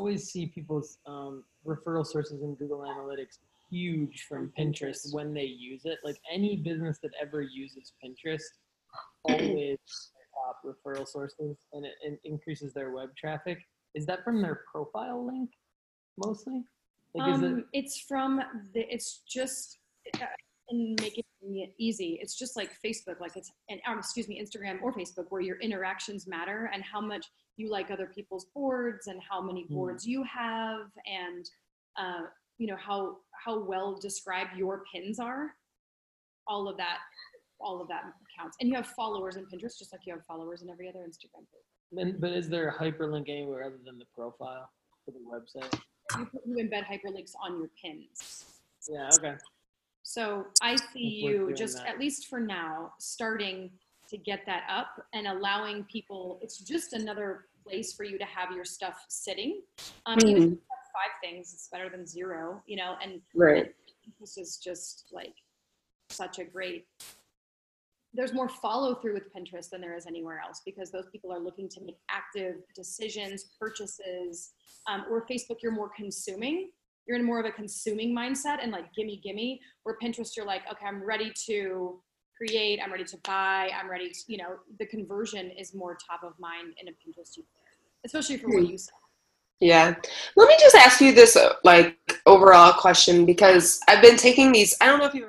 Always see people's um, referral sources in Google Analytics huge from Pinterest when they use it. Like any business that ever uses Pinterest always top referral sources and it, it increases their web traffic. Is that from their profile link mostly? Like is it Um, it's from the, it's just, uh, and make it easy. It's just like Facebook, like it's, and, um, excuse me, Instagram or Facebook, where your interactions matter and how much you like other people's boards and how many Hmm. boards you have and, uh, you know, how, how well described your pins are. All of that, all of that counts. And you have followers in Pinterest, just like you have followers in every other Instagram page. and- but is there a hyperlink anywhere other than the profile for the website? You, put- you embed hyperlinks on your pins. Yeah, okay. So I see you just, that. at least for now, starting to get that up and allowing people, it's just another place for you to have your stuff sitting. Um, Even you have five things, it's better than zero, you know, and Right. this is just like such a great there's more follow through with pinterest than there is anywhere else because those people are looking to make active decisions purchases um, or facebook you're more consuming you're in more of a consuming mindset and like gimme gimme where pinterest you're like okay i'm ready to create i'm ready to buy i'm ready to you know the conversion is more top of mind in a pinterest user especially for what you sell Yeah. Let me just ask you this uh, like overall question because I've been taking these I don't know if you've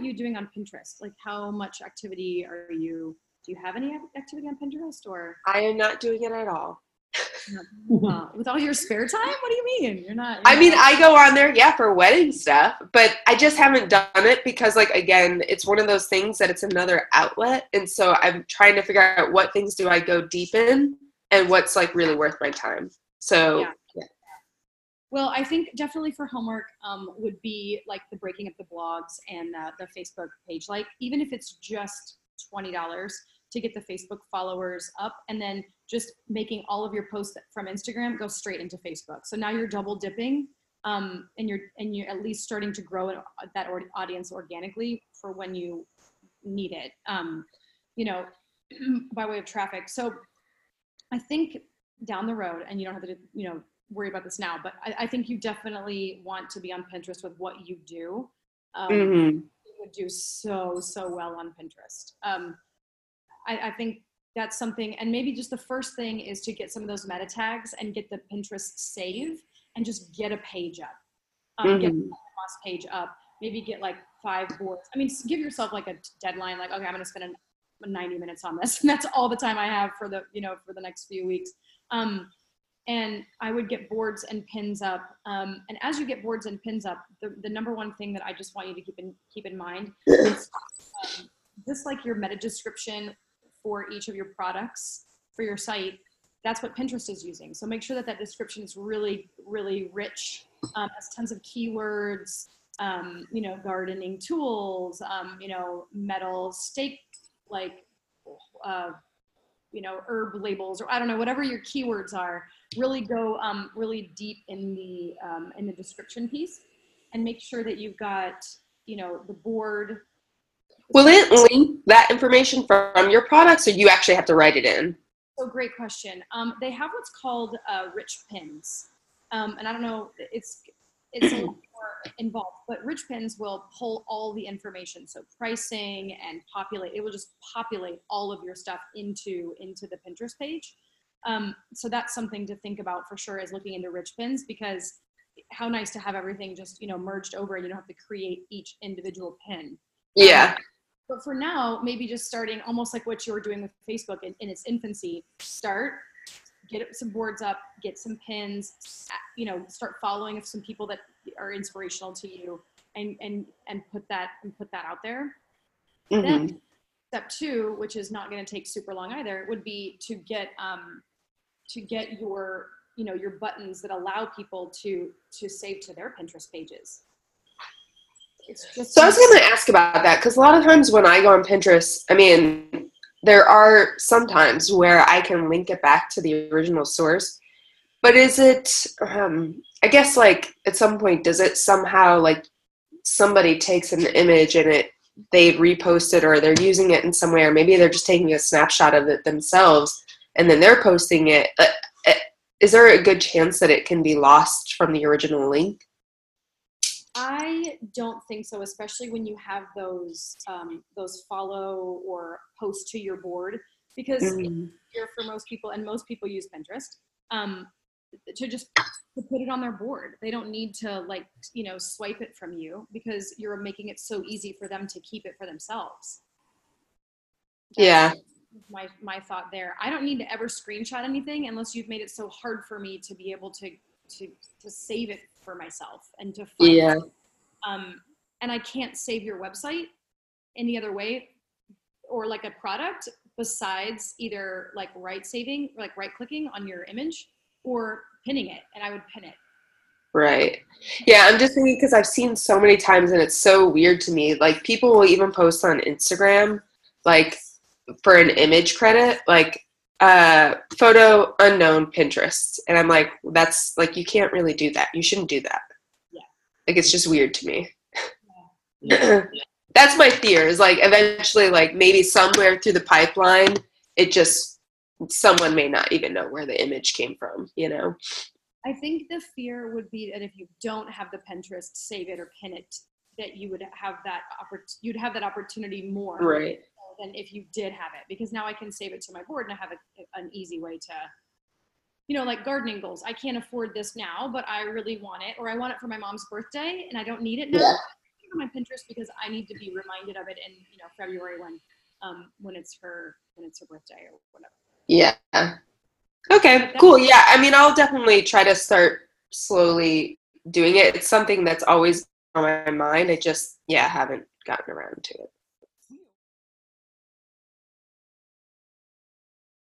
Are you doing on pinterest like how much activity are you do you have any activity on pinterest or I am not doing it at all. uh, with all your spare time what do you mean you're not I you're mean, not- I go on there, yeah, for wedding stuff, but I just haven't done it because, like, again, it's one of those things that it's another outlet. And so I'm trying to figure out what things do I go deep in and what's, like, really worth my time. So, Yeah. Well, I think definitely for homework um, would be like the breaking up the blogs and uh, the Facebook page. Like even if it's just twenty dollars to get the Facebook followers up, and then just making all of your posts from Instagram go straight into Facebook. So now you're double dipping, um, and you're and you're at least starting to grow it- that audience organically for when you need it. Um, you know, by way of traffic. So I think down the road, and you don't have to, you know, worry about this now, but I, I think you definitely want to be on Pinterest with what you do. Um, mhm. You would do so so well on Pinterest. Um, I, I think that's something, and maybe just the first thing is to get some of those meta tags and get the Pinterest save and just get a page up. Um, Get Mhm. the boss page up. Maybe get like five boards. I mean, give yourself like a deadline. Like, okay, I'm going to spend an 90 minutes on this and that's all the time i have for the you know for the next few weeks um, and i would get boards and pins up um, and as you get boards and pins up the, the number one thing that i just want you to keep in keep in mind is um, just like your meta description for each of your products for your site that's what pinterest is using. So make sure that that description is really really rich um, has tons of keywords um, you know gardening tools um, you know metal stake like uh, you know herb labels or i don't know whatever your keywords are really go um, really deep in the um, in the description piece and make sure that you've got you know the board. Will it link that information from your product so you actually have to write it in? so great question. Um, they have what's called uh, rich pins. Um, and i don't know it's it's a lot more involved. But Rich Pins will pull all the information, so pricing and populate. It will just populate all of your stuff into into the Pinterest page. Um, so that's something to think about for sure. Is looking into Rich Pins because how nice to have everything just you know merged over and you don't have to create each individual pin. Yeah. Um, but for now, maybe just starting almost like what you were doing with Facebook in, in its infancy. Start, get some boards up, get some pins, you know, start following some people that are inspirational to you, and and and put that and put that out there. Mhm. Then step two, which is not going to take super long either, would be to get um, to get your you know your buttons that allow people to to save to their Pinterest pages. It's just So I was going to ask about that because a lot of times when I go on Pinterest, I mean, there are some times where I can link it back to the original source. But is it, um, I guess, like at some point, does it somehow like somebody takes an image and it they repost it or they're using it in some way, or maybe they're just taking a snapshot of it themselves and then they're posting it? Uh, Is there a good chance that it can be lost from the original link? I don't think so, especially when you have those um, those follow or post to your board, because it's Mm. easier for most people, and most people use Pinterest um, to just to put it on their board. They don't need to like you know swipe it from you because you're making it so easy for them to keep it for themselves. Yeah. My my thought there. I don't need to ever screenshot anything unless you've made it so hard for me to be able to to to save it for myself and to find Yeah. it. Um, and I can't save your website any other way or like a product besides either like right saving, like right clicking on your image or pinning it. And I would pin it. Right. Yeah, I'm just thinking because I've seen so many times and it's so weird to me. Like people will even post on Instagram, like for an image credit, like uh photo unknown Pinterest. And I'm like, that's like you can't really do that. You shouldn't do that. Yeah. Like it's just weird to me. Yeah. That's my fear is like eventually like maybe somewhere through the pipeline it just someone may not even know where the image came from, you know. I think the fear would be that if you don't have the Pinterest, save it or pin it, that you would have that oppor- you'd have that opportunity more Right. Than if you did have it because now I can save it to my board and I have a, an easy way to, you know, like gardening goals. I can't afford this now, but I really want it, or I want it for my mom's birthday and I don't need it now. Yeah. On my Pinterest because I need to be reminded of it in you know February when um when it's her when it's her birthday or whatever. Yeah. Okay, cool. Yeah, I mean, I'll definitely try to start slowly doing it. It's something that's always on my mind. I just, yeah, haven't gotten around to it.